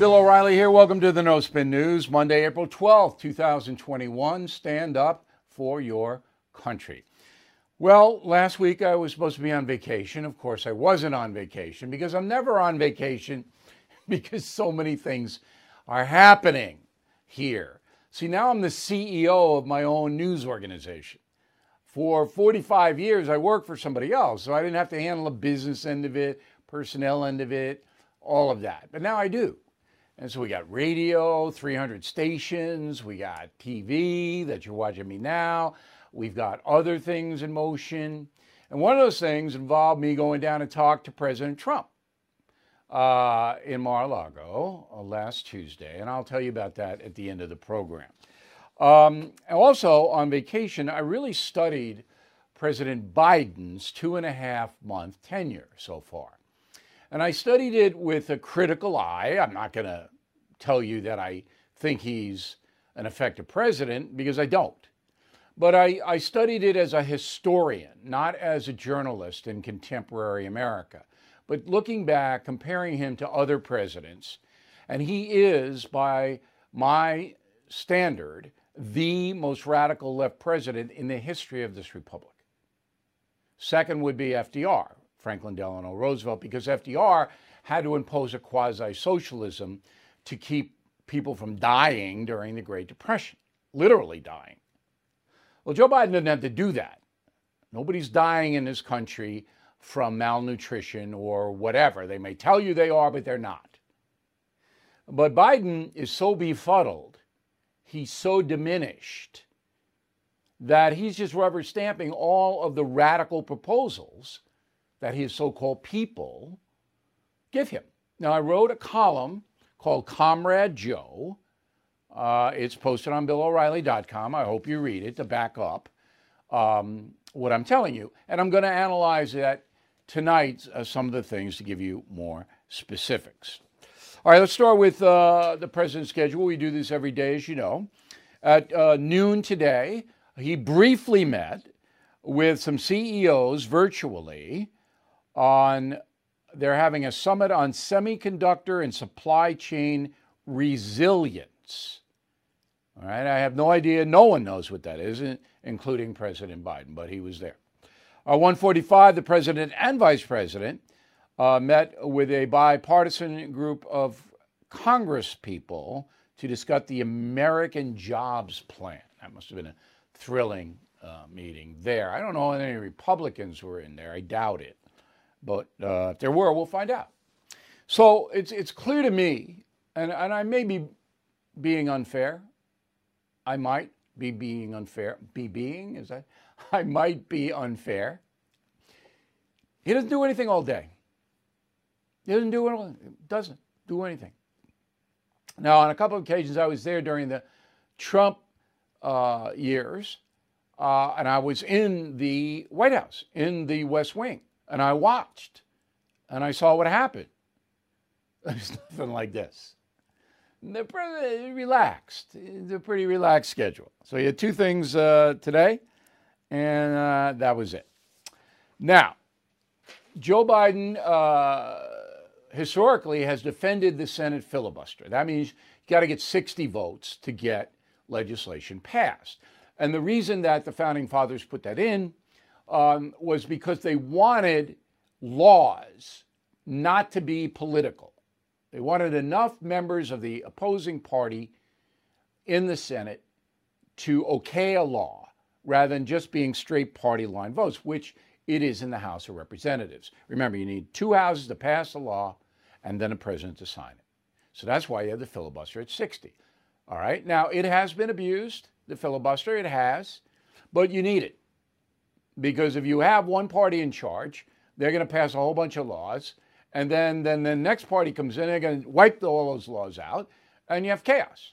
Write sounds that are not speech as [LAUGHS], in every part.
Bill O'Reilly here. Welcome to the No Spin News, Monday, April 12th, 2021. Stand up for your country. Well, last week I was supposed to be on vacation. Of course, I wasn't on vacation because I'm never on vacation [LAUGHS] because so many things are happening here. See, now I'm the CEO of my own news organization. For 45 years, I worked for somebody else, so I didn't have to handle the business end of it, personnel end of it, all of that. But now I do. And so we got radio, 300 stations, we got TV that you're watching me now, we've got other things in motion. And one of those things involved me going down and talk to President Trump uh, in Mar-a-Lago uh, last Tuesday, and I'll tell you about that at the end of the program. Um, also, on vacation, I really studied President Biden's two and a half month tenure so far. And I studied it with a critical eye. I'm not going to tell you that I think he's an effective president because I don't. But I, I studied it as a historian, not as a journalist in contemporary America. But looking back, comparing him to other presidents, and he is, by my standard, the most radical left president in the history of this republic. Second would be FDR, Franklin Delano Roosevelt, because FDR had to impose a quasi socialism to keep people from dying during the Great Depression, literally dying. Well, Joe Biden didn't have to do that. Nobody's dying in this country from malnutrition or whatever. They may tell you they are, but they're not. But Biden is so befuddled, he's so diminished that he's just rubber stamping all of the radical proposals that his so called people give him. Now, I wrote a column called Comrade Joe. Uh, it's posted on BillO'Reilly.com. I hope you read it to back up um, what I'm telling you. And I'm going to analyze that tonight, uh, some of the things to give you more specifics. All right, let's start with uh, the president's schedule. We do this every day, as you know. At uh, noon today, he briefly met with some CEOs virtually on they're having a summit on semiconductor and supply chain resilience. All right, I have no idea. No one knows what that is, including President Biden, but he was there. Uh, 145, the president and vice president uh, met with a bipartisan group of Congress people to discuss the American Jobs Plan. That must have been a thrilling uh, meeting there. I don't know if any Republicans were in there. I doubt it. But uh, if there were, we'll find out. So it's, it's clear to me, and, and I may be being unfair. I might be being unfair. Be being, is that? [LAUGHS] I might be unfair. He doesn't do anything all day. He doesn't do it, doesn't do anything. Now, on a couple of occasions, I was there during the Trump uh, years, uh, and I was in the White House, in the West Wing and I watched and I saw what happened. [LAUGHS] There's nothing like this. They're pretty relaxed. It's a pretty relaxed schedule. So you had two things uh, today, and uh, that was it. Now, Joe Biden uh, historically has defended the Senate filibuster. That means you got to get 60 votes to get legislation passed. And the reason that the founding fathers put that in um, was because they wanted laws not to be political. They wanted enough members of the opposing party in the Senate to okay a law rather than just being straight party line votes, which it is in the House of Representatives. Remember, you need two houses to pass a law and then a president to sign it. So that's why you have the filibuster at 60. All right. Now, it has been abused, the filibuster, it has, but you need it. Because if you have one party in charge, they're going to pass a whole bunch of laws. And then, then the next party comes in, they're going to wipe all those laws out, and you have chaos.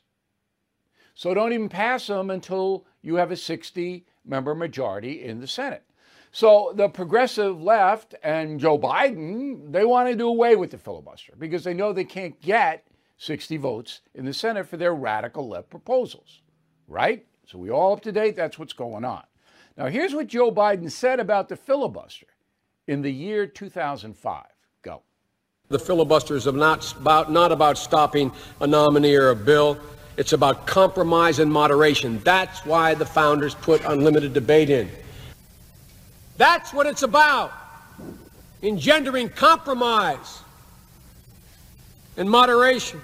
So don't even pass them until you have a 60 member majority in the Senate. So the progressive left and Joe Biden, they want to do away with the filibuster because they know they can't get 60 votes in the Senate for their radical left proposals, right? So we all up to date, that's what's going on. Now, here's what Joe Biden said about the filibuster in the year 2005. Go. The filibuster is not about, not about stopping a nominee or a bill. It's about compromise and moderation. That's why the founders put unlimited debate in. That's what it's about. Engendering compromise and moderation.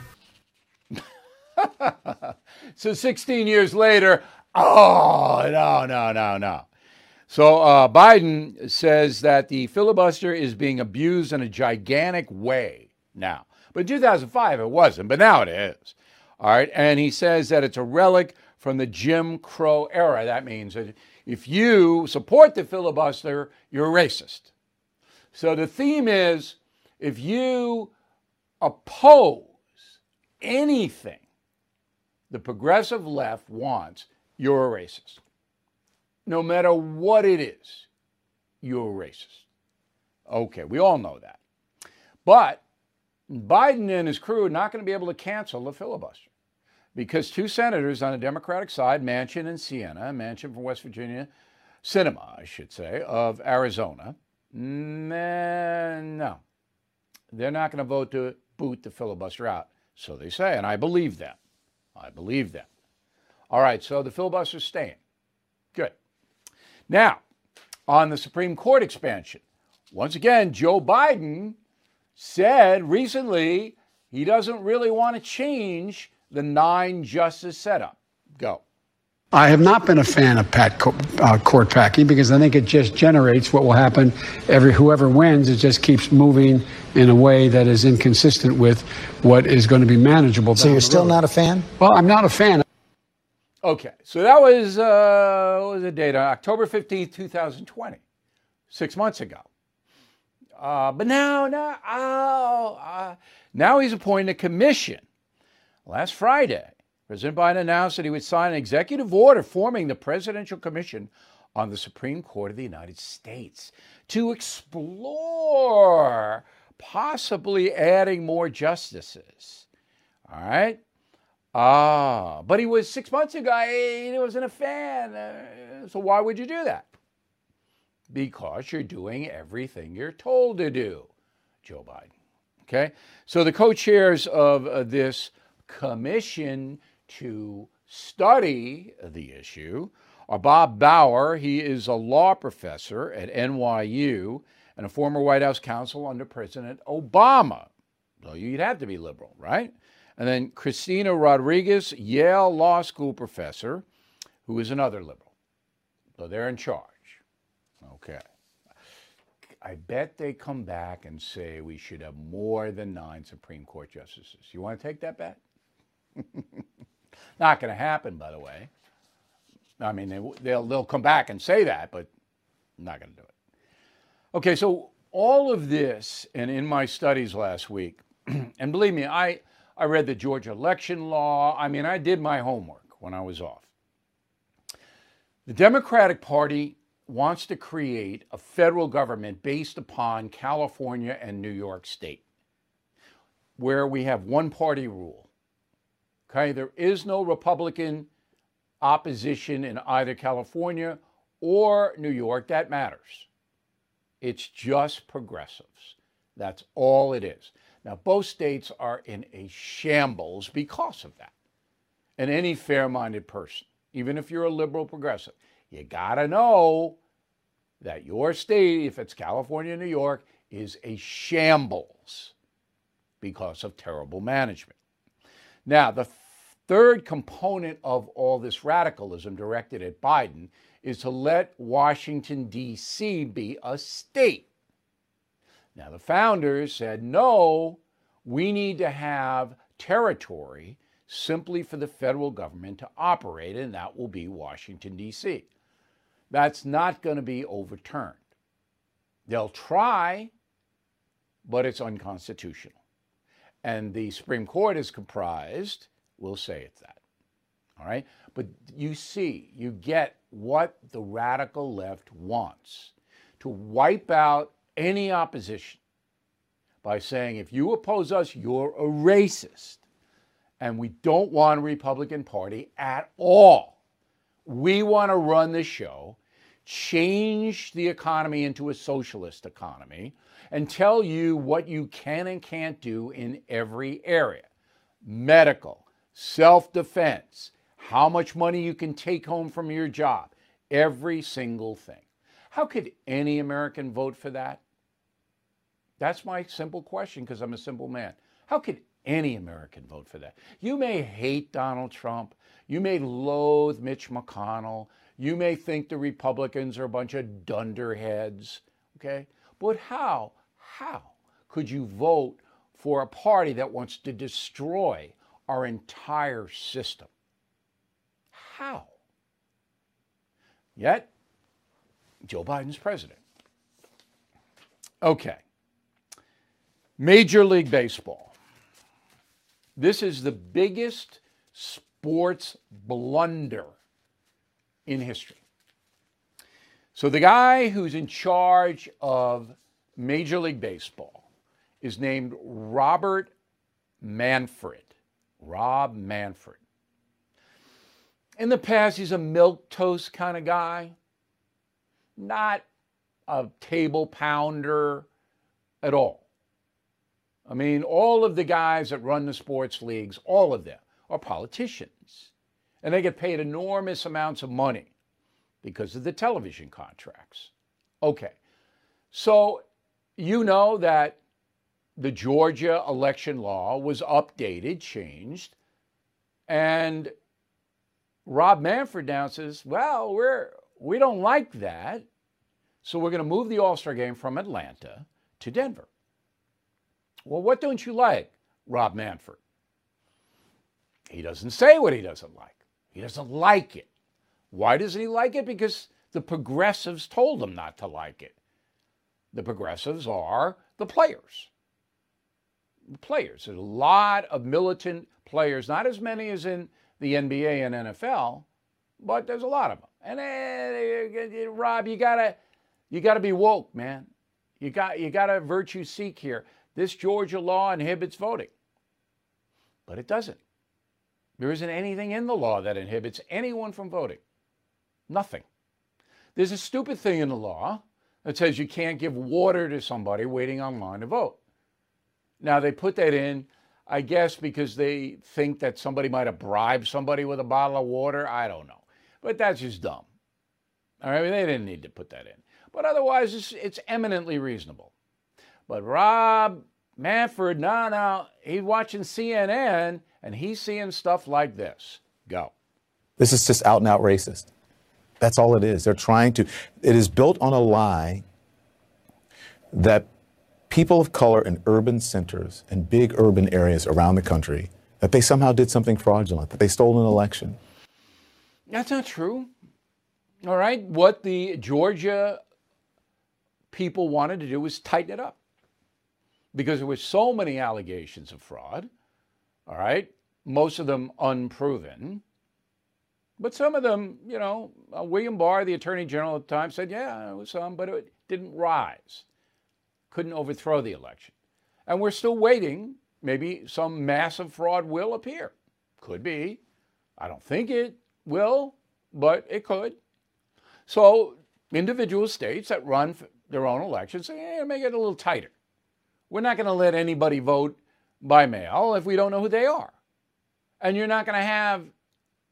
[LAUGHS] so 16 years later, oh, no, no, no, no. So uh, Biden says that the filibuster is being abused in a gigantic way now. But in 2005, it wasn't, but now it is. All right. And he says that it's a relic from the Jim Crow era. That means that if you support the filibuster, you're racist. So the theme is if you oppose anything the progressive left wants, you're a racist. No matter what it is, you're a racist. Okay, we all know that. But Biden and his crew are not going to be able to cancel the filibuster because two senators on the Democratic side, Manchin and Sienna, Manchin from West Virginia, Sinema, I should say, of Arizona, no, they're not going to vote to boot the filibuster out. So they say, and I believe them. I believe them. All right, so the filibuster's staying. Good. Now, on the Supreme Court expansion, once again, Joe Biden said recently he doesn't really want to change the nine justice setup. Go. I have not been a fan of pat uh, court packing because I think it just generates what will happen. Every whoever wins, it just keeps moving in a way that is inconsistent with what is going to be manageable. So you're still road. not a fan? Well, I'm not a fan. Okay, so that was uh, what was the date? October 15th, 2020, six months ago. Uh, but now, now, oh, uh, now he's appointing a commission. Last Friday, President Biden announced that he would sign an executive order forming the Presidential Commission on the Supreme Court of the United States to explore possibly adding more justices. All right? Ah, but he was six months ago, he wasn't a fan. Uh, so why would you do that? Because you're doing everything you're told to do, Joe Biden. Okay? So the co chairs of uh, this commission to study the issue are Bob Bauer. He is a law professor at NYU and a former White House counsel under President Obama. So you'd have to be liberal, right? And then Cristina Rodriguez, Yale Law School professor, who is another liberal. So they're in charge. Okay. I bet they come back and say we should have more than nine Supreme Court justices. You want to take that bet? [LAUGHS] Not going to happen, by the way. I mean, they, they'll, they'll come back and say that, but not going to do it. Okay, so all of this, and in my studies last week, [CLEARS THROAT] and believe me, I, I read the Georgia election law. I mean, I did my homework when I was off. The Democratic Party wants to create a federal government based upon California and New York State, where we have one party rule. Okay, there is no Republican opposition in either California or New York. That matters. It's just progressives. That's all it is. Now, both states are in a shambles because of that. And any fair minded person, even if you're a liberal progressive, you got to know that your state, if it's California, New York, is a shambles because of terrible management. Now, the third component of all this radicalism directed at Biden is to let Washington, D.C. be a state. Now, the founders said, no, we need to have territory simply for the federal government to operate, and that will be Washington, D.C. That's not going to be overturned. They'll try, but it's unconstitutional. And the Supreme Court is comprised We'll say it's that. All right? But you see, you get what the radical left wants to wipe out any opposition by saying if you oppose us, you're a racist. And we don't want a Republican Party at all. We want to run the show, change the economy into a socialist economy, and tell you what you can and can't do in every area medical, self defense, how much money you can take home from your job, every single thing. How could any American vote for that? That's my simple question because I'm a simple man. How could any American vote for that? You may hate Donald Trump. You may loathe Mitch McConnell. You may think the Republicans are a bunch of dunderheads. Okay? But how, how could you vote for a party that wants to destroy our entire system? How? Yet, Joe Biden's president. Okay. Major League Baseball. This is the biggest sports blunder in history. So, the guy who's in charge of Major League Baseball is named Robert Manfred. Rob Manfred. In the past, he's a milk toast kind of guy, not a table pounder at all. I mean, all of the guys that run the sports leagues, all of them, are politicians. And they get paid enormous amounts of money because of the television contracts. Okay. So you know that the Georgia election law was updated, changed, and Rob Manfred now says, "Well, we're we don't like that, so we're going to move the All-Star game from Atlanta to Denver." Well, what don't you like, Rob Manfred? He doesn't say what he doesn't like. He doesn't like it. Why doesn't he like it? Because the progressives told him not to like it. The progressives are the players. The players. There's a lot of militant players, not as many as in the NBA and NFL, but there's a lot of them. And uh, Rob, you gotta you gotta be woke, man. You got you gotta virtue seek here. This Georgia law inhibits voting, but it doesn't. There isn't anything in the law that inhibits anyone from voting. Nothing. There's a stupid thing in the law that says you can't give water to somebody waiting online to vote. Now, they put that in, I guess, because they think that somebody might have bribed somebody with a bottle of water. I don't know. But that's just dumb. All right, they didn't need to put that in. But otherwise, it's, it's eminently reasonable. But Rob Manfred, no, no, he's watching CNN and he's seeing stuff like this. Go. This is just out and out racist. That's all it is. They're trying to, it is built on a lie that people of color in urban centers and big urban areas around the country, that they somehow did something fraudulent, that they stole an election. That's not true. All right. What the Georgia people wanted to do was tighten it up because there were so many allegations of fraud. All right. Most of them unproven. But some of them, you know, uh, William Barr, the Attorney General at the time, said, yeah, it was some, but it didn't rise. Couldn't overthrow the election. And we're still waiting. Maybe some massive fraud will appear. Could be. I don't think it will, but it could. So individual states that run their own elections say, hey, make it a little tighter. We're not going to let anybody vote by mail if we don't know who they are. And you're not going to have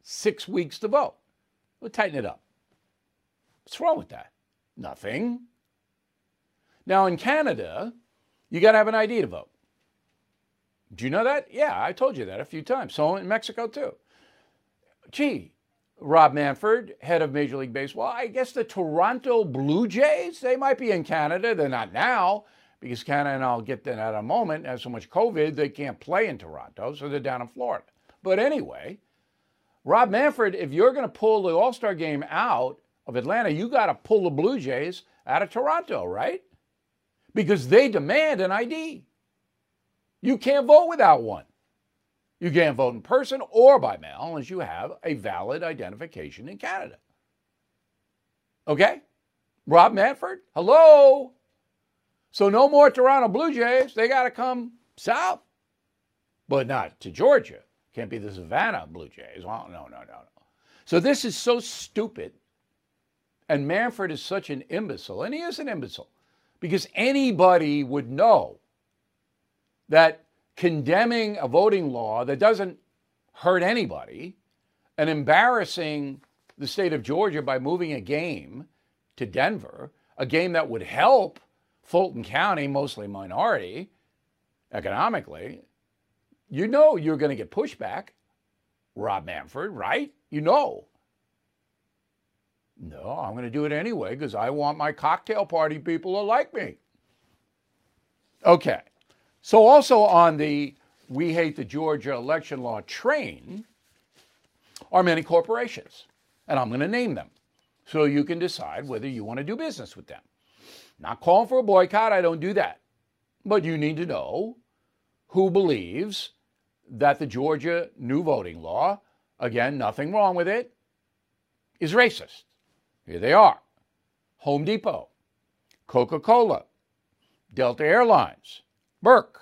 six weeks to vote. We'll tighten it up. What's wrong with that? Nothing. Now, in Canada, you got to have an ID to vote. Do you know that? Yeah, I told you that a few times. So in Mexico, too. Gee, Rob Manfred, head of Major League Baseball. I guess the Toronto Blue Jays, they might be in Canada. They're not now because Canada, and I'll get to that in a moment, has so much COVID, they can't play in Toronto, so they're down in Florida. But anyway, Rob Manfred, if you're going to pull the All Star game out of Atlanta, you got to pull the Blue Jays out of Toronto, right? Because they demand an ID. You can't vote without one. You can't vote in person or by mail unless you have a valid identification in Canada. Okay? Rob Manfred, hello? So no more Toronto Blue Jays. They got to come south, but not to Georgia. Can't be the Savannah Blue Jays. Well, no, no, no, no. So this is so stupid. And Manfred is such an imbecile, and he is an imbecile. because anybody would know that condemning a voting law that doesn't hurt anybody and embarrassing the state of Georgia by moving a game to Denver, a game that would help Fulton County, mostly minority, economically, you know you're going to get pushback. Rob Manfred, right? You know. No, I'm going to do it anyway because I want my cocktail party people to like me. Okay. So, also on the We Hate the Georgia election law train are many corporations, and I'm going to name them so you can decide whether you want to do business with them. Not calling for a boycott, I don't do that. But you need to know who believes that the Georgia new voting law, again, nothing wrong with it, is racist. Here they are Home Depot, Coca Cola, Delta Airlines, Merck,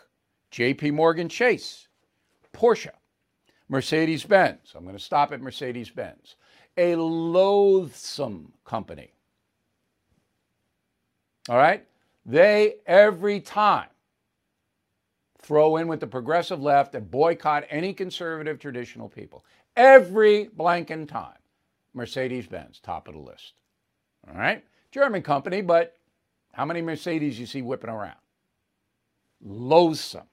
JP Morgan Chase, Porsche, Mercedes Benz. I'm going to stop at Mercedes Benz. A loathsome company. All right? They, every time, throw in with the progressive left and boycott any conservative traditional people. Every blanking time. Mercedes Benz, top of the list. All right? German company, but how many Mercedes you see whipping around? Loathsome.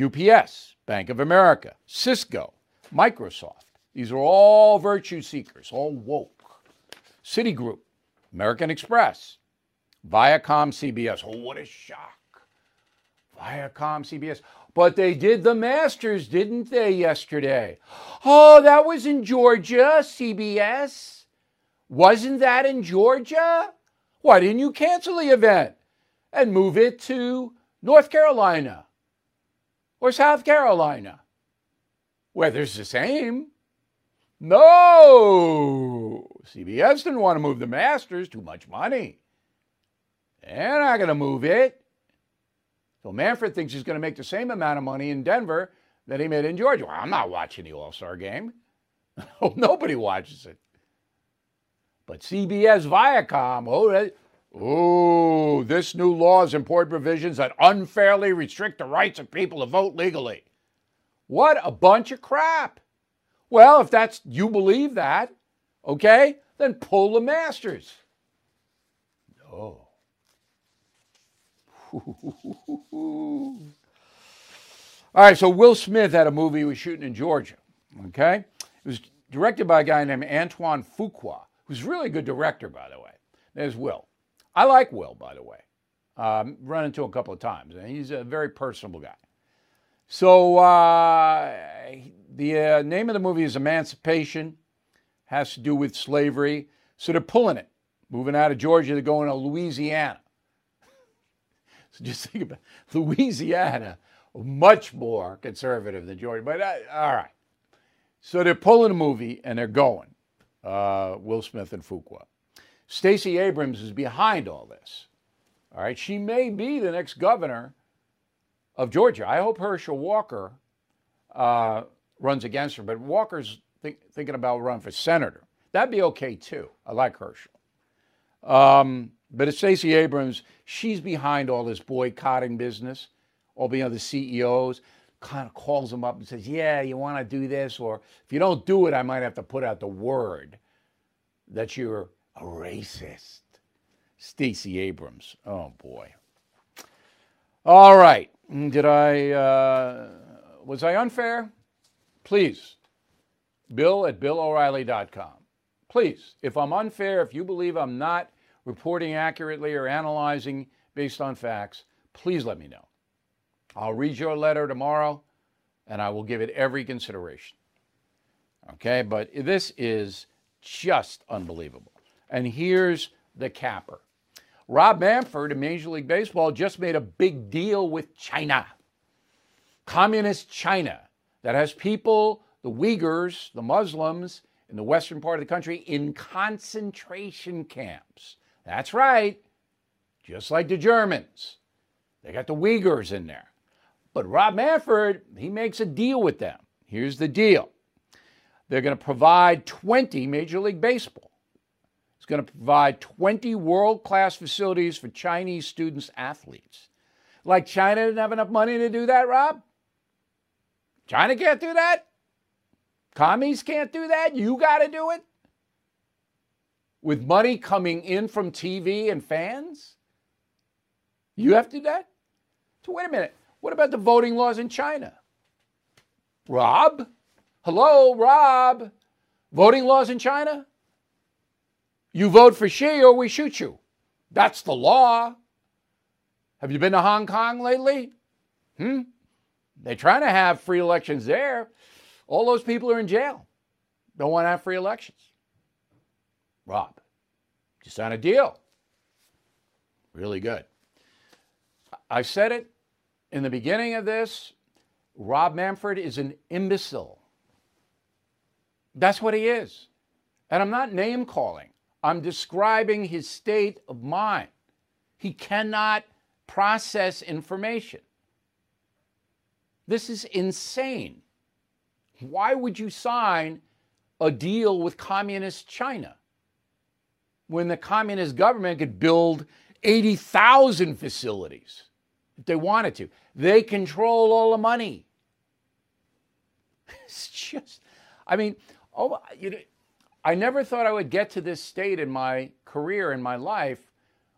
UPS, Bank of America, Cisco, Microsoft. These are all virtue seekers, all woke. Citigroup, American Express, Viacom, CBS. Oh, what a shock. Viacom, CBS. But they did the Masters, didn't they, yesterday? Oh, that was in Georgia, CBS. Wasn't that in Georgia? Why didn't you cancel the event and move it to North Carolina or South Carolina? Weather's the same. No, CBS didn't want to move the Masters, too much money. They're not going to move it. So Manfred thinks he's going to make the same amount of money in Denver that he made in Georgia. Well, I'm not watching the All Star game. [LAUGHS] Nobody watches it. But CBS Viacom, oh, this new law has important provisions that unfairly restrict the rights of people to vote legally. What a bunch of crap. Well, if that's you believe that, okay, then pull the masters. No. All right, so Will Smith had a movie he was shooting in Georgia. Okay, it was directed by a guy named Antoine Fuqua, who's a really good director, by the way. There's Will. I like Will, by the way. Um, run into him a couple of times, and he's a very personable guy. So uh, the uh, name of the movie is Emancipation. Has to do with slavery. So they're pulling it, moving out of Georgia, they're going to Louisiana. So [LAUGHS] just think about Louisiana, much more conservative than Georgia. But uh, all right. So they're pulling a movie and they're going. Uh, Will Smith and Fuqua. Stacey Abrams is behind all this. All right. She may be the next governor of Georgia. I hope Herschel Walker uh, runs against her, but Walker's think, thinking about running for senator. That'd be okay too. I like Herschel. Um, but it's Stacey Abrams. She's behind all this boycotting business. All the other CEOs kind of calls them up and says, "Yeah, you want to do this, or if you don't do it, I might have to put out the word that you're a racist." Stacey Abrams. Oh boy. All right. Did I uh, was I unfair? Please, Bill at BillO'Reilly.com. Please, if I'm unfair, if you believe I'm not reporting accurately or analyzing based on facts, please let me know. I'll read your letter tomorrow and I will give it every consideration. Okay, but this is just unbelievable. And here's the capper Rob Manfred in Major League Baseball just made a big deal with China. Communist China that has people, the Uyghurs, the Muslims in the western part of the country, in concentration camps. That's right. Just like the Germans. They got the Uyghurs in there. But Rob Manfred, he makes a deal with them. Here's the deal they're going to provide 20 Major League Baseball. It's going to provide 20 world class facilities for Chinese students athletes. Like China didn't have enough money to do that, Rob? China can't do that? Commies can't do that? You got to do it? With money coming in from TV and fans? You have to do that? So, wait a minute. What about the voting laws in China? Rob? Hello, Rob? Voting laws in China? You vote for Xi or we shoot you. That's the law. Have you been to Hong Kong lately? Hmm? They're trying to have free elections there. All those people are in jail. Don't want to have free elections. Rob, just sign a deal. Really good. I said it in the beginning of this. Rob Manfred is an imbecile. That's what he is. And I'm not name calling. I'm describing his state of mind. He cannot process information. This is insane. Why would you sign a deal with communist China when the communist government could build 80,000 facilities if they wanted to? They control all the money. [LAUGHS] It's just, I mean, oh, you know, I never thought I would get to this state in my career, in my life,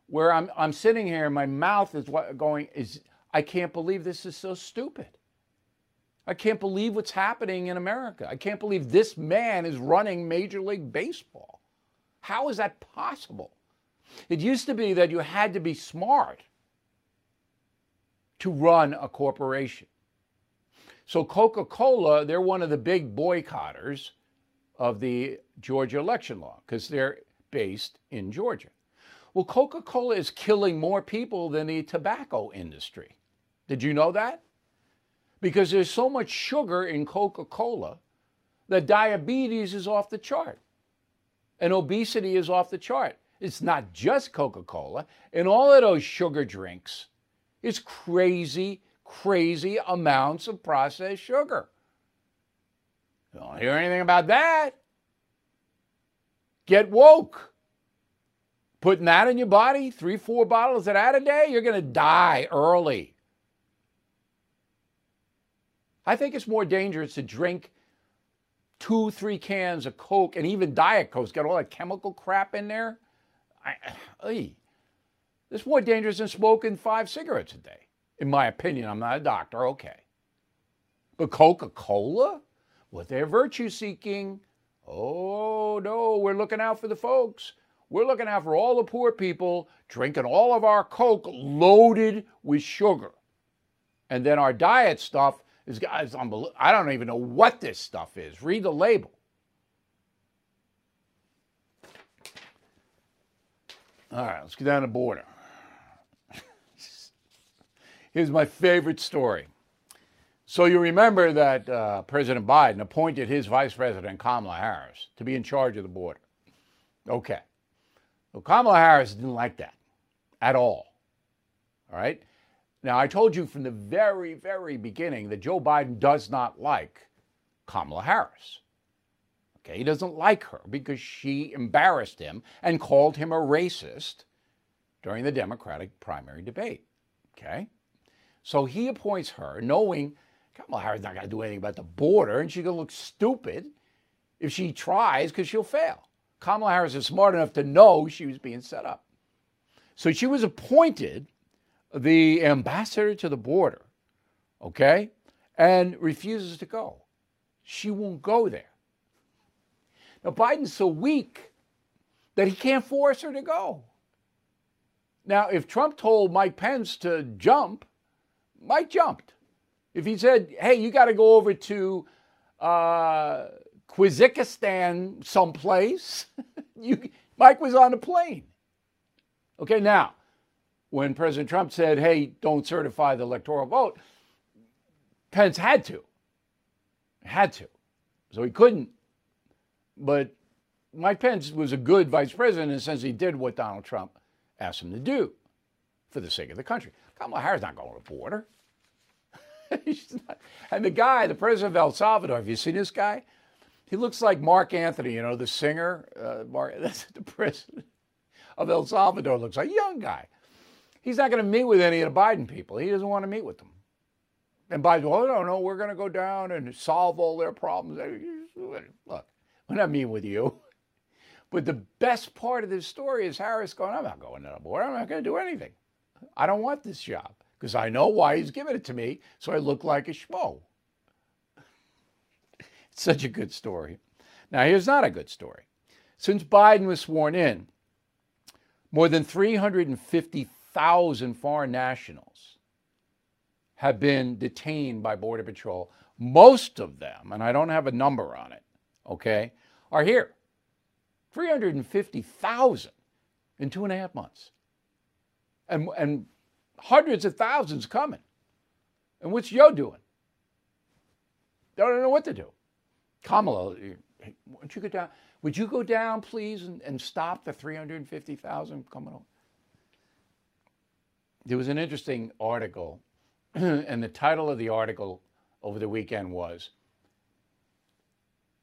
where I'm, I'm sitting here and my mouth is going is I can't believe this is so stupid. I can't believe what's happening in America. I can't believe this man is running Major League Baseball. How is that possible? It used to be that you had to be smart to run a corporation. So Coca Cola, they're one of the big boycotters of the Georgia election law because they're based in Georgia. Well, Coca Cola is killing more people than the tobacco industry. Did you know that? Because there's so much sugar in Coca Cola that diabetes is off the chart and obesity is off the chart. It's not just Coca Cola. and all of those sugar drinks, it's crazy, crazy amounts of processed sugar. Don't hear anything about that. Get woke. Putting that in your body, three, four bottles of that a day, you're going to die early. I think it's more dangerous to drink two, three cans of Coke and even Diet Coke's got all that chemical crap in there. I, [SIGHS] it's more dangerous than smoking five cigarettes a day, in my opinion. I'm not a doctor, okay. But Coca Cola, with their virtue seeking, oh no, we're looking out for the folks. We're looking out for all the poor people drinking all of our Coke loaded with sugar. And then our diet stuff is, is unbelievable. I don't even know what this stuff is. Read the label. All right, let's get down to border. [LAUGHS] Here's my favorite story. So you remember that uh, President Biden appointed his Vice President Kamala Harris to be in charge of the border. Okay. Well, Kamala Harris didn't like that at all. All right. Now, I told you from the very, very beginning that Joe Biden does not like Kamala Harris. Okay. He doesn't like her because she embarrassed him and called him a racist during the Democratic primary debate. Okay. So he appoints her knowing Kamala Harris is not going to do anything about the border and she's going to look stupid if she tries because she'll fail. Kamala Harris is smart enough to know she was being set up. So she was appointed the ambassador to the border, okay, and refuses to go. She won't go there. Now, Biden's so weak that he can't force her to go. Now, if Trump told Mike Pence to jump, Mike jumped. If he said, hey, you got to go over to uh, Quizikistan someplace, [LAUGHS] you, Mike was on a plane. Okay, now, when President Trump said, hey, don't certify the electoral vote, Pence had to. Had to. So he couldn't. But Mike Pence was a good vice president in the sense he did what Donald Trump asked him to do for the sake of the country. Kamala Harris not going to the border. and the guy, the president of El Salvador, have you seen this guy? He looks like Marc Anthony, you know, the singer. Uh, Marc, [LAUGHS] that's the president of El Salvador. Looks like a young guy. He's not going to meet with any of the Biden people. He doesn't want to meet with them. And Biden, oh no, no, we're going to go down and solve all their problems. Look, we're not meeting with you. But the best part of this story is Harris going, I'm not going to the board. I'm not going to do anything. I don't want this job because I know why he's giving it to me, so I look like a schmo. It's such a good story. Now, here's not a good story. Since Biden was sworn in, more than 350,000 foreign nationals have been detained by Border Patrol. Most of them, and I don't have a number on it, okay, are here. 350,000 in two and a half months. And, and hundreds of thousands coming. And what's Joe doing? Don't know what to do. Kamala, would you go down? Would you go down, please, and, and stop the 350,000 coming over? There was an interesting article, [CLEARS THROAT] and the title of the article over the weekend was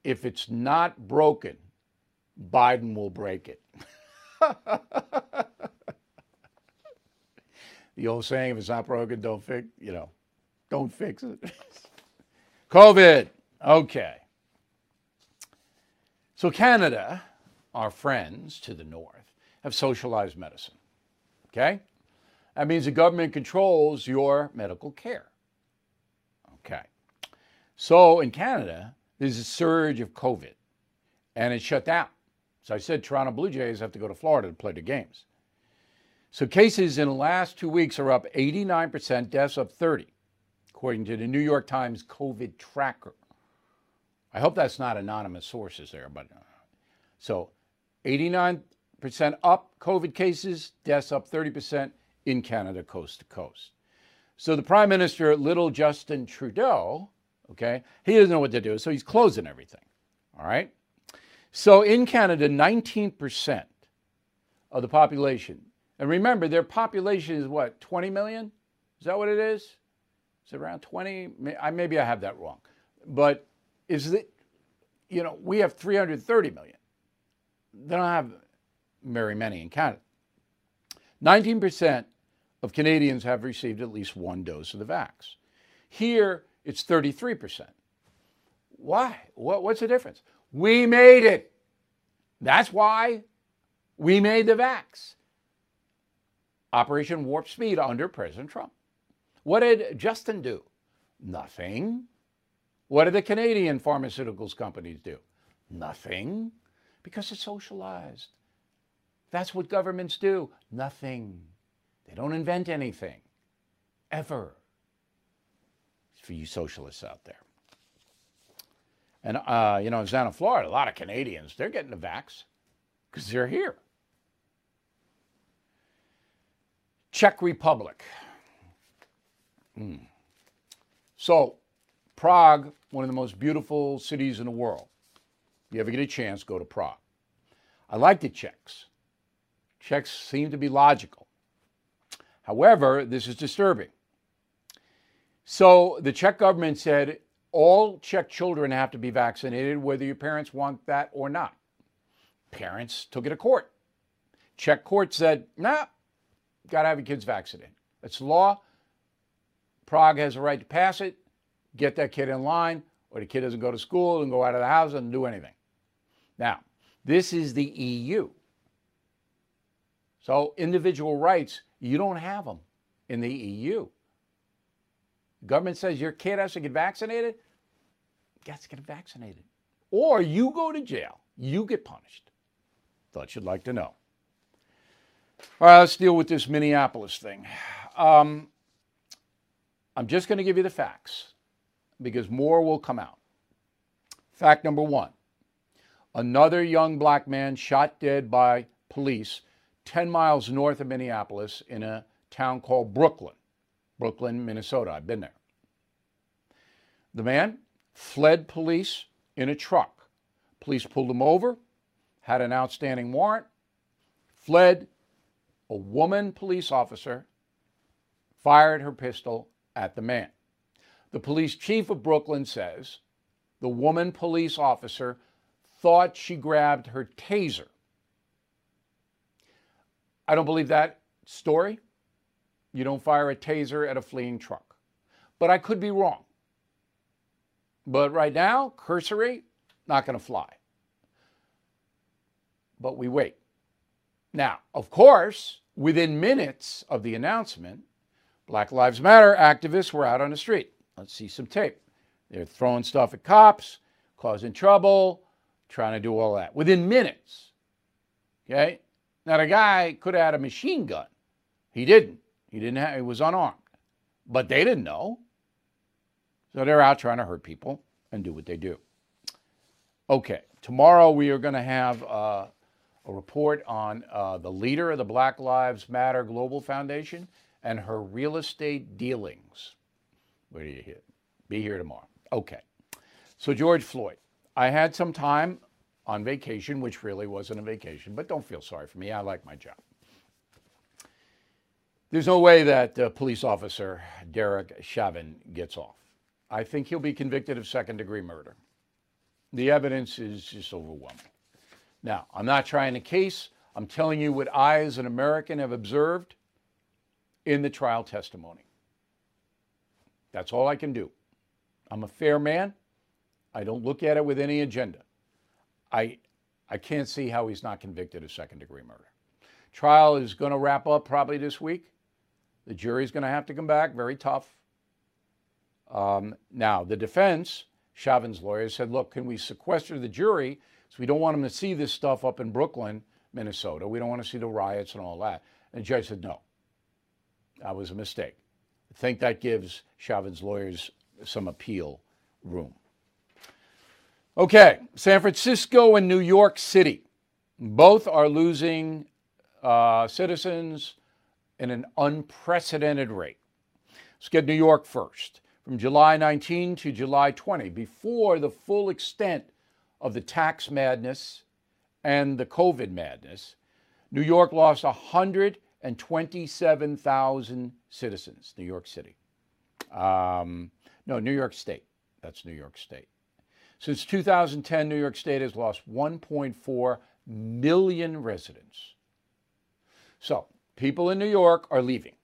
If It's Not Broken, Biden will break it. [LAUGHS] the old saying, if it's not broken, don't fix, you know, don't fix it. [LAUGHS] COVID. Okay. So Canada, our friends to the north, have socialized medicine. Okay? That means the government controls your medical care. Okay. So in Canada, there's a surge of COVID and it's shut down. So I said Toronto Blue Jays have to go to Florida to play the games. So cases in the last two weeks are up 89%, deaths up 30, according to the New York Times COVID tracker. I hope that's not anonymous sources there, but so 89% up COVID cases, deaths up 30% in Canada, coast to coast. So the Prime Minister, little Justin Trudeau, okay, he doesn't know what to do, so he's closing everything. All right. So in Canada, 19% of the population, and remember, their population is what, 20 million? Is that what it is? Is it around 20? Maybe I have that wrong. But is it, you know, we have 330 million. They don't have very many in Canada. 19% of Canadians have received at least one dose of the vax. Here, it's 33%. Why? What, what's the difference? We made it. That's why we made the vax. Operation Warp Speed under President Trump. What did Justin do? Nothing. What did the Canadian pharmaceuticals companies do? Nothing. Because it's socialized. That's what governments do. Nothing. They don't invent anything. Ever. It's for you socialists out there. And, uh, you know, in Santa Florida, a lot of Canadians, they're getting the vax because they're here. Czech Republic. Mm. So, Prague, one of the most beautiful cities in the world. If you ever get a chance, go to Prague. I like the Czechs. Czechs seem to be logical. However, this is disturbing. So the Czech government said all Czech children have to be vaccinated, whether your parents want that or not. Parents took it to court. Czech court said, nah, got to have your kids vaccinated. It's law. Prague has a right to pass it. Get that kid in line, or the kid doesn't go to school and go out of the house and do anything. Now, this is the EU. So, individual rights, you don't have them in the EU. Government says your kid has to get vaccinated, gets to get vaccinated. Or you go to jail, you get punished. Thought you'd like to know. All right, let's deal with this Minneapolis thing. Um, I'm just going to give you the facts because more will come out. Fact number one another young black man shot dead by police 10 miles north of Minneapolis in a town called Brooklyn. Brooklyn, Minnesota. I've been there. The man fled police in a truck. Police pulled him over, had an outstanding warrant, fled. A woman police officer fired her pistol at the man. The police chief of Brooklyn says the woman police officer thought she grabbed her taser. I don't believe that story. You don't fire a taser at a fleeing truck. But I could be wrong. But right now, cursory, not going to fly. But we wait. Now, of course, within minutes of the announcement, Black Lives Matter activists were out on the street. Let's see some tape. They're throwing stuff at cops, causing trouble, trying to do all that within minutes. Okay? Now, the guy could have had a machine gun. He didn't. He didn't have, he was unarmed. But they didn't know. So they're out trying to hurt people and do what they do. Okay, tomorrow we are going to have uh, a report on uh, the leader of the Black Lives Matter Global Foundation and her real estate dealings. Where do you hear? Be here tomorrow. Okay. So, George Floyd, I had some time on vacation, which really wasn't a vacation, but don't feel sorry for me. I like my job. There's no way that uh, police officer Derek Chauvin gets off. I think he'll be convicted of second degree murder. The evidence is just overwhelming. Now, I'm not trying to case, I'm telling you what I, as an American, have observed in the trial testimony. That's all I can do. I'm a fair man. I don't look at it with any agenda. I, I can't see how he's not convicted of second degree murder. Trial is going to wrap up probably this week. The jury's going to have to come back, very tough. Um, now, the defense, Chauvin's lawyer, said, look, can we sequester the jury so we don't want them to see this stuff up in Brooklyn, Minnesota. We don't want to see the riots and all that. And the judge said, no, that was a mistake. I think that gives Chauvin's lawyers some appeal room. Okay, San Francisco and New York City both are losing uh, citizens in an unprecedented rate. Let's get New York first. From July 19 to July 20, before the full extent of the tax madness and the COVID madness, New York lost 127,000 citizens, New York City. Um, no, New York State. That's New York State. Since 2010, New York State has lost 1.4 million residents. So, people in New York are leaving,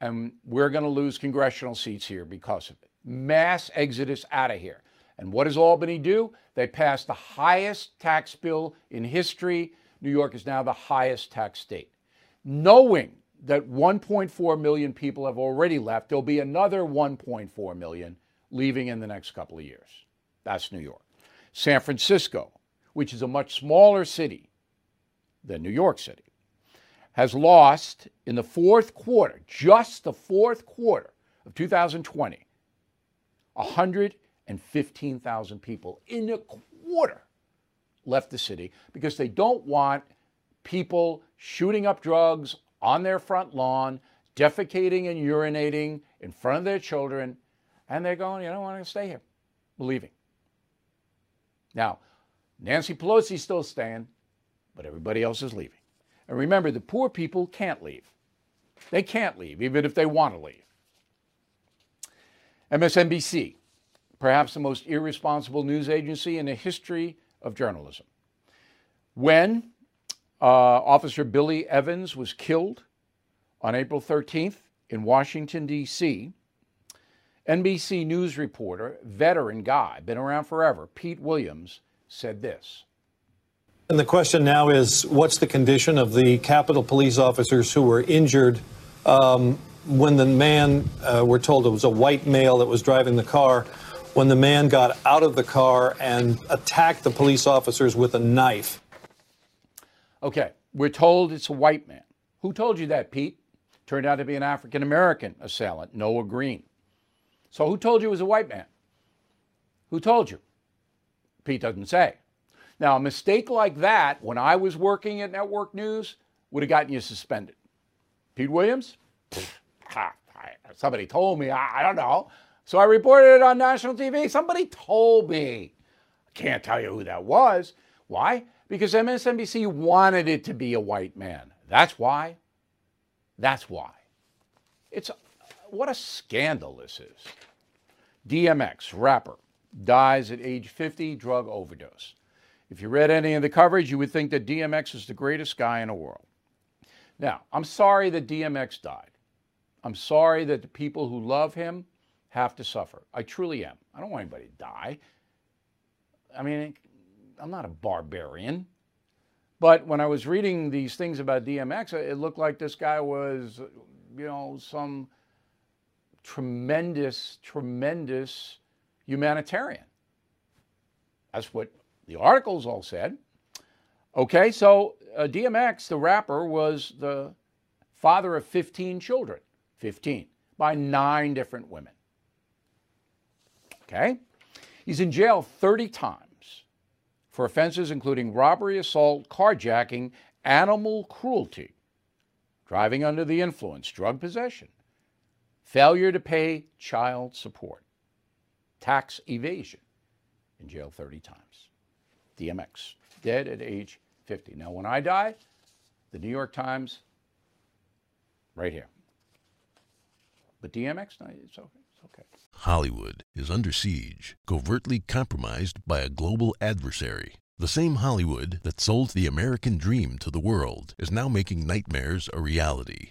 and we're going to lose congressional seats here because of it. Mass exodus out of here. And what does Albany do? They passed the highest tax bill in history. New York is now the highest tax state. Knowing that 1.4 million people have already left, there'll be another 1.4 million leaving in the next couple of years. That's New York. San Francisco, which is a much smaller city than New York City, has lost in the fourth quarter, just the fourth quarter of 2020, 115,000 people in a quarter left the city because they don't want people shooting up drugs on their front lawn, defecating and urinating in front of their children, and they're going, you don't want to stay here. Leaving. Now, Nancy Pelosi's still staying, but everybody else is leaving. And remember, the poor people can't leave. They can't leave, even if they want to leave. MSNBC, perhaps the most irresponsible news agency in the history of journalism. When uh, Officer Billy Evans was killed on April 13th in Washington, D.C., NBC News reporter, veteran guy, been around forever, Pete Williams, said this. And the question now is what's the condition of the Capitol police officers who were injured um, when the man, uh, we're told it was a white male that was driving the car, when the man got out of the car and attacked the police officers with a knife? Okay, we're told it's a white man. Who told you that, Pete? Turned out to be an African American assailant, Noah Green. So who told you it was a white man? Who told you? Pete doesn't say. Now, a mistake like that, when I was working at Network News, would have gotten you suspended. Pete Williams? [LAUGHS] Somebody told me. I, don't know. So I reported it on national TV. Somebody told me. I can't tell you who that was. Why? Because MSNBC wanted it to be a white man. That's why. That's why. It's what a scandal this is. DMX, rapper, dies at age 50, drug overdose. If you read any of the coverage, you would think that DMX is the greatest guy in the world. Now, I'm sorry that DMX died. I'm sorry that the people who love him have to suffer. I truly am. I don't want anybody to die. I mean, I'm not a barbarian. But when I was reading these things about DMX, it looked like this guy was, you know, some tremendous, tremendous humanitarian. That's what the articles all said. Okay, so uh, DMX, the rapper, was the father of 15 children, 15, by nine different women. Okay? He's in jail 30 times for offenses including robbery, assault, carjacking, animal cruelty, driving under the influence, drug possession, failure to pay child support, tax evasion, in jail 30 times. DMX, dead at age 50. Now, when I die, the New York Times, right here. But DMX, no, it's okay. It's okay. Hollywood is under siege, covertly compromised by a global adversary. The same Hollywood that sold the American dream to the world is now making nightmares a reality.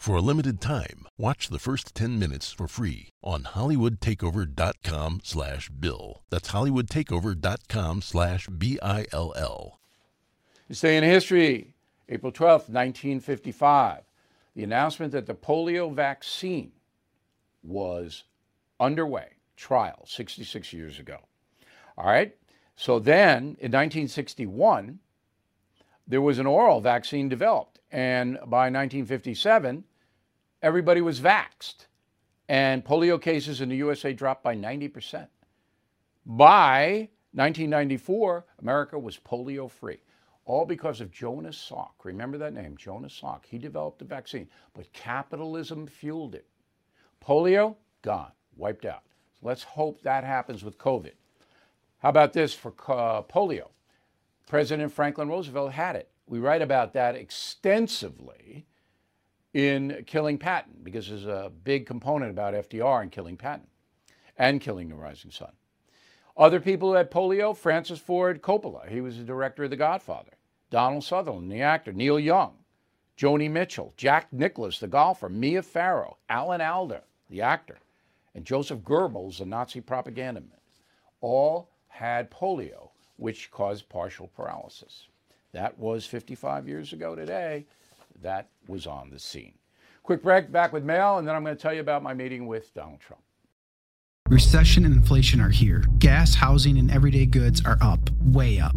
For a limited time, watch the first 10 minutes for free on hollywoodtakeover.com slash bill. That's hollywoodtakeover.com slash B-I-L-L. This day in history, April 12th, 1955, the announcement that the polio vaccine was underway, trial, 66 years ago. All right, so then in 1961, there was an oral vaccine developed. And by 1957, everybody was vaxxed. And polio cases in the USA dropped by 90%. By 1994, America was polio free, all because of Jonas Salk. Remember that name, Jonas Salk. He developed the vaccine, but capitalism fueled it. Polio, gone, wiped out. So let's hope that happens with COVID. How about this for uh, polio? President Franklin Roosevelt had it. We write about that extensively in killing Patton because there's a big component about FDR and killing Patton and killing the Rising Sun. Other people who had polio, Francis Ford Coppola, he was the director of The Godfather. Donald Sutherland, the actor, Neil Young, Joni Mitchell, Jack Nicklaus, the golfer, Mia Farrow, Alan Alda, the actor, and Joseph Goebbels, the Nazi propaganda man, all had polio, which caused partial paralysis. That was 55 years ago today that was on the scene. Quick break, back with mail, and then I'm going to tell you about my meeting with Donald Trump. Recession and inflation are here. Gas, housing, and everyday goods are up, way up.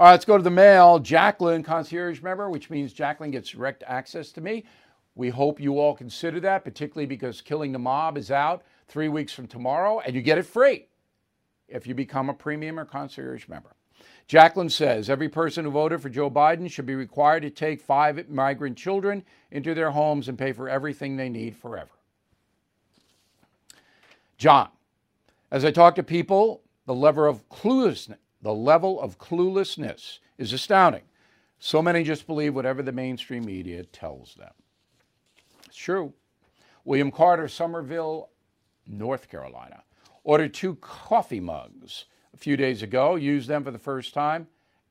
All right, let's go to the mail. Jacqueline, concierge member, which means Jacqueline gets direct access to me. We hope you all consider that, particularly because Killing the Mob is out three weeks from tomorrow, and you get it free if you become a premium or concierge member. Jacqueline says every person who voted for Joe Biden should be required to take five migrant children into their homes and pay for everything they need forever. John, as I talk to people, the level of cluelessness, the level of cluelessness is astounding. So many just believe whatever the mainstream media tells them. It's true. William Carter, Somerville, North Carolina, ordered two coffee mugs a few days ago, used them for the first time,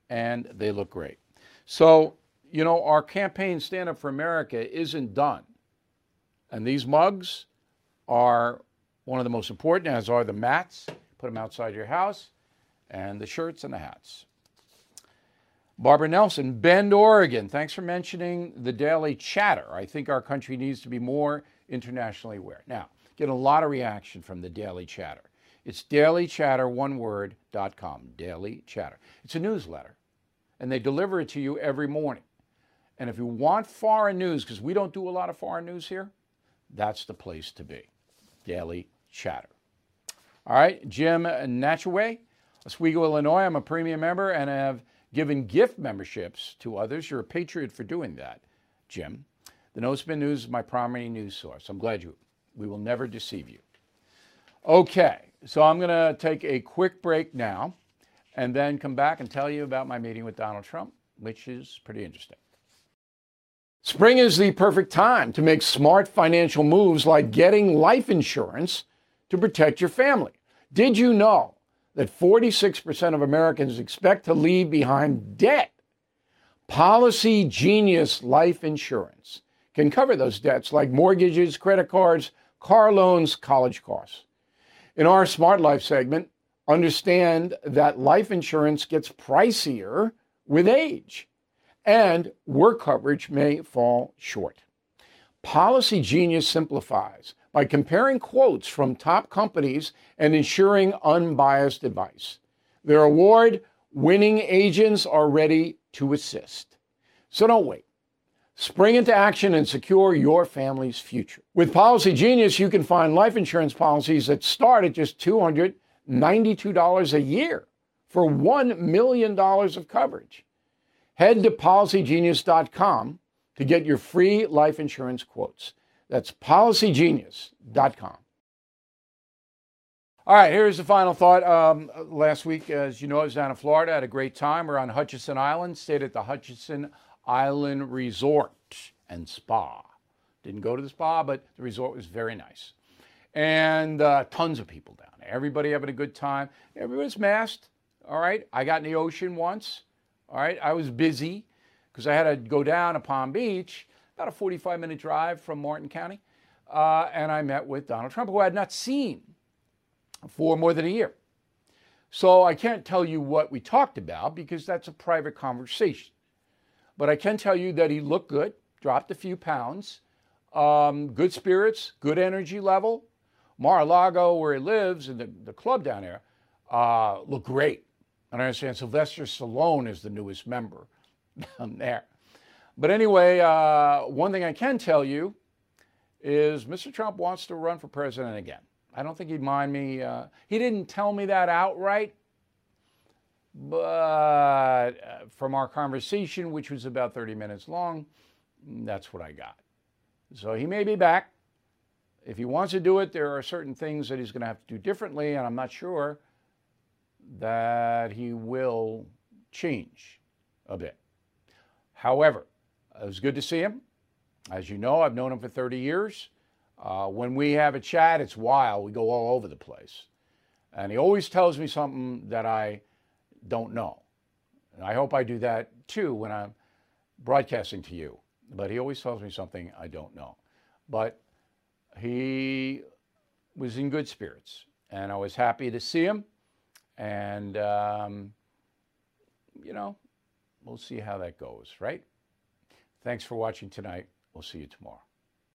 and they look great. So, you know, our campaign Stand Up for America isn't done. And these mugs are one of the most important, as are the mats. Put them outside your house, and the shirts and the hats. Barbara Nelson, Bend, Oregon. Thanks for mentioning the Daily Chatter. I think our country needs to be more internationally aware. Now, get a lot of reaction from the Daily Chatter. It's dailychatter, one word, dot com, Daily Chatter. It's a newsletter, and they deliver it to you every morning. And if you want foreign news, because we don't do a lot of foreign news here, that's the place to be. Daily Chatter. All right, Jim Natchaway, Oswego, Illinois. I'm a premium member and I have given gift memberships to others. You're a patriot for doing that, Jim. The No Spin News is my primary news source. I'm glad you. We will never deceive you. Okay, so I'm going to take a quick break now and then come back and tell you about my meeting with Donald Trump, which is pretty interesting. Spring is the perfect time to make smart financial moves like getting life insurance to protect your family. Did you know that 46% of Americans expect to leave behind debt? Policy Genius Life Insurance can cover those debts like mortgages, credit cards, car loans, college costs. In our Smart Life segment, understand that life insurance gets pricier with age and work coverage may fall short. Policy Genius simplifies by comparing quotes from top companies and ensuring unbiased advice. Their award winning agents are ready to assist. So don't wait. Spring into action and secure your family's future. With Policy Genius, you can find life insurance policies that start at just $292 a year for $1 million of coverage. Head to policygenius.com to get your free life insurance quotes. That's policygenius.com. All right, here's the final thought. Um, last week, as you know, I was down in Florida, had a great time. We're on Hutchinson Island, stayed at the Hutchinson Island Resort and Spa. Didn't go to the spa, but the resort was very nice. And uh, tons of people down. Everybody having a good time. Everybody's masked. All right. I got in the ocean once. All right. I was busy because I had to go down to Palm Beach, about a 45 minute drive from Martin County. Uh, and I met with Donald Trump, who I had not seen for more than a year. So I can't tell you what we talked about because that's a private conversation. But I can tell you that he looked good, dropped a few pounds, um, good spirits, good energy level. Mar-a-Lago, where he lives, and the, the club down there, uh, look great. And I understand Sylvester Stallone is the newest member [LAUGHS] down there. But anyway, uh, one thing I can tell you is Mr. Trump wants to run for president again. I don't think he'd mind me. Uh, he didn't tell me that outright, but uh, from our conversation, which was about 30 minutes long, that's what I got. So he may be back. If he wants to do it, there are certain things that he's going to have to do differently, and I'm not sure that he will change a bit. However, it was good to see him. As you know, I've known him for 30 years. Uh, when we have a chat, it's wild. We go all over the place. And he always tells me something that I don't know. And I hope I do that too when I'm broadcasting to you. But he always tells me something I don't know. But he was in good spirits, and I was happy to see him. And, um, you know, we'll see how that goes, right? Thanks for watching tonight. We'll see you tomorrow.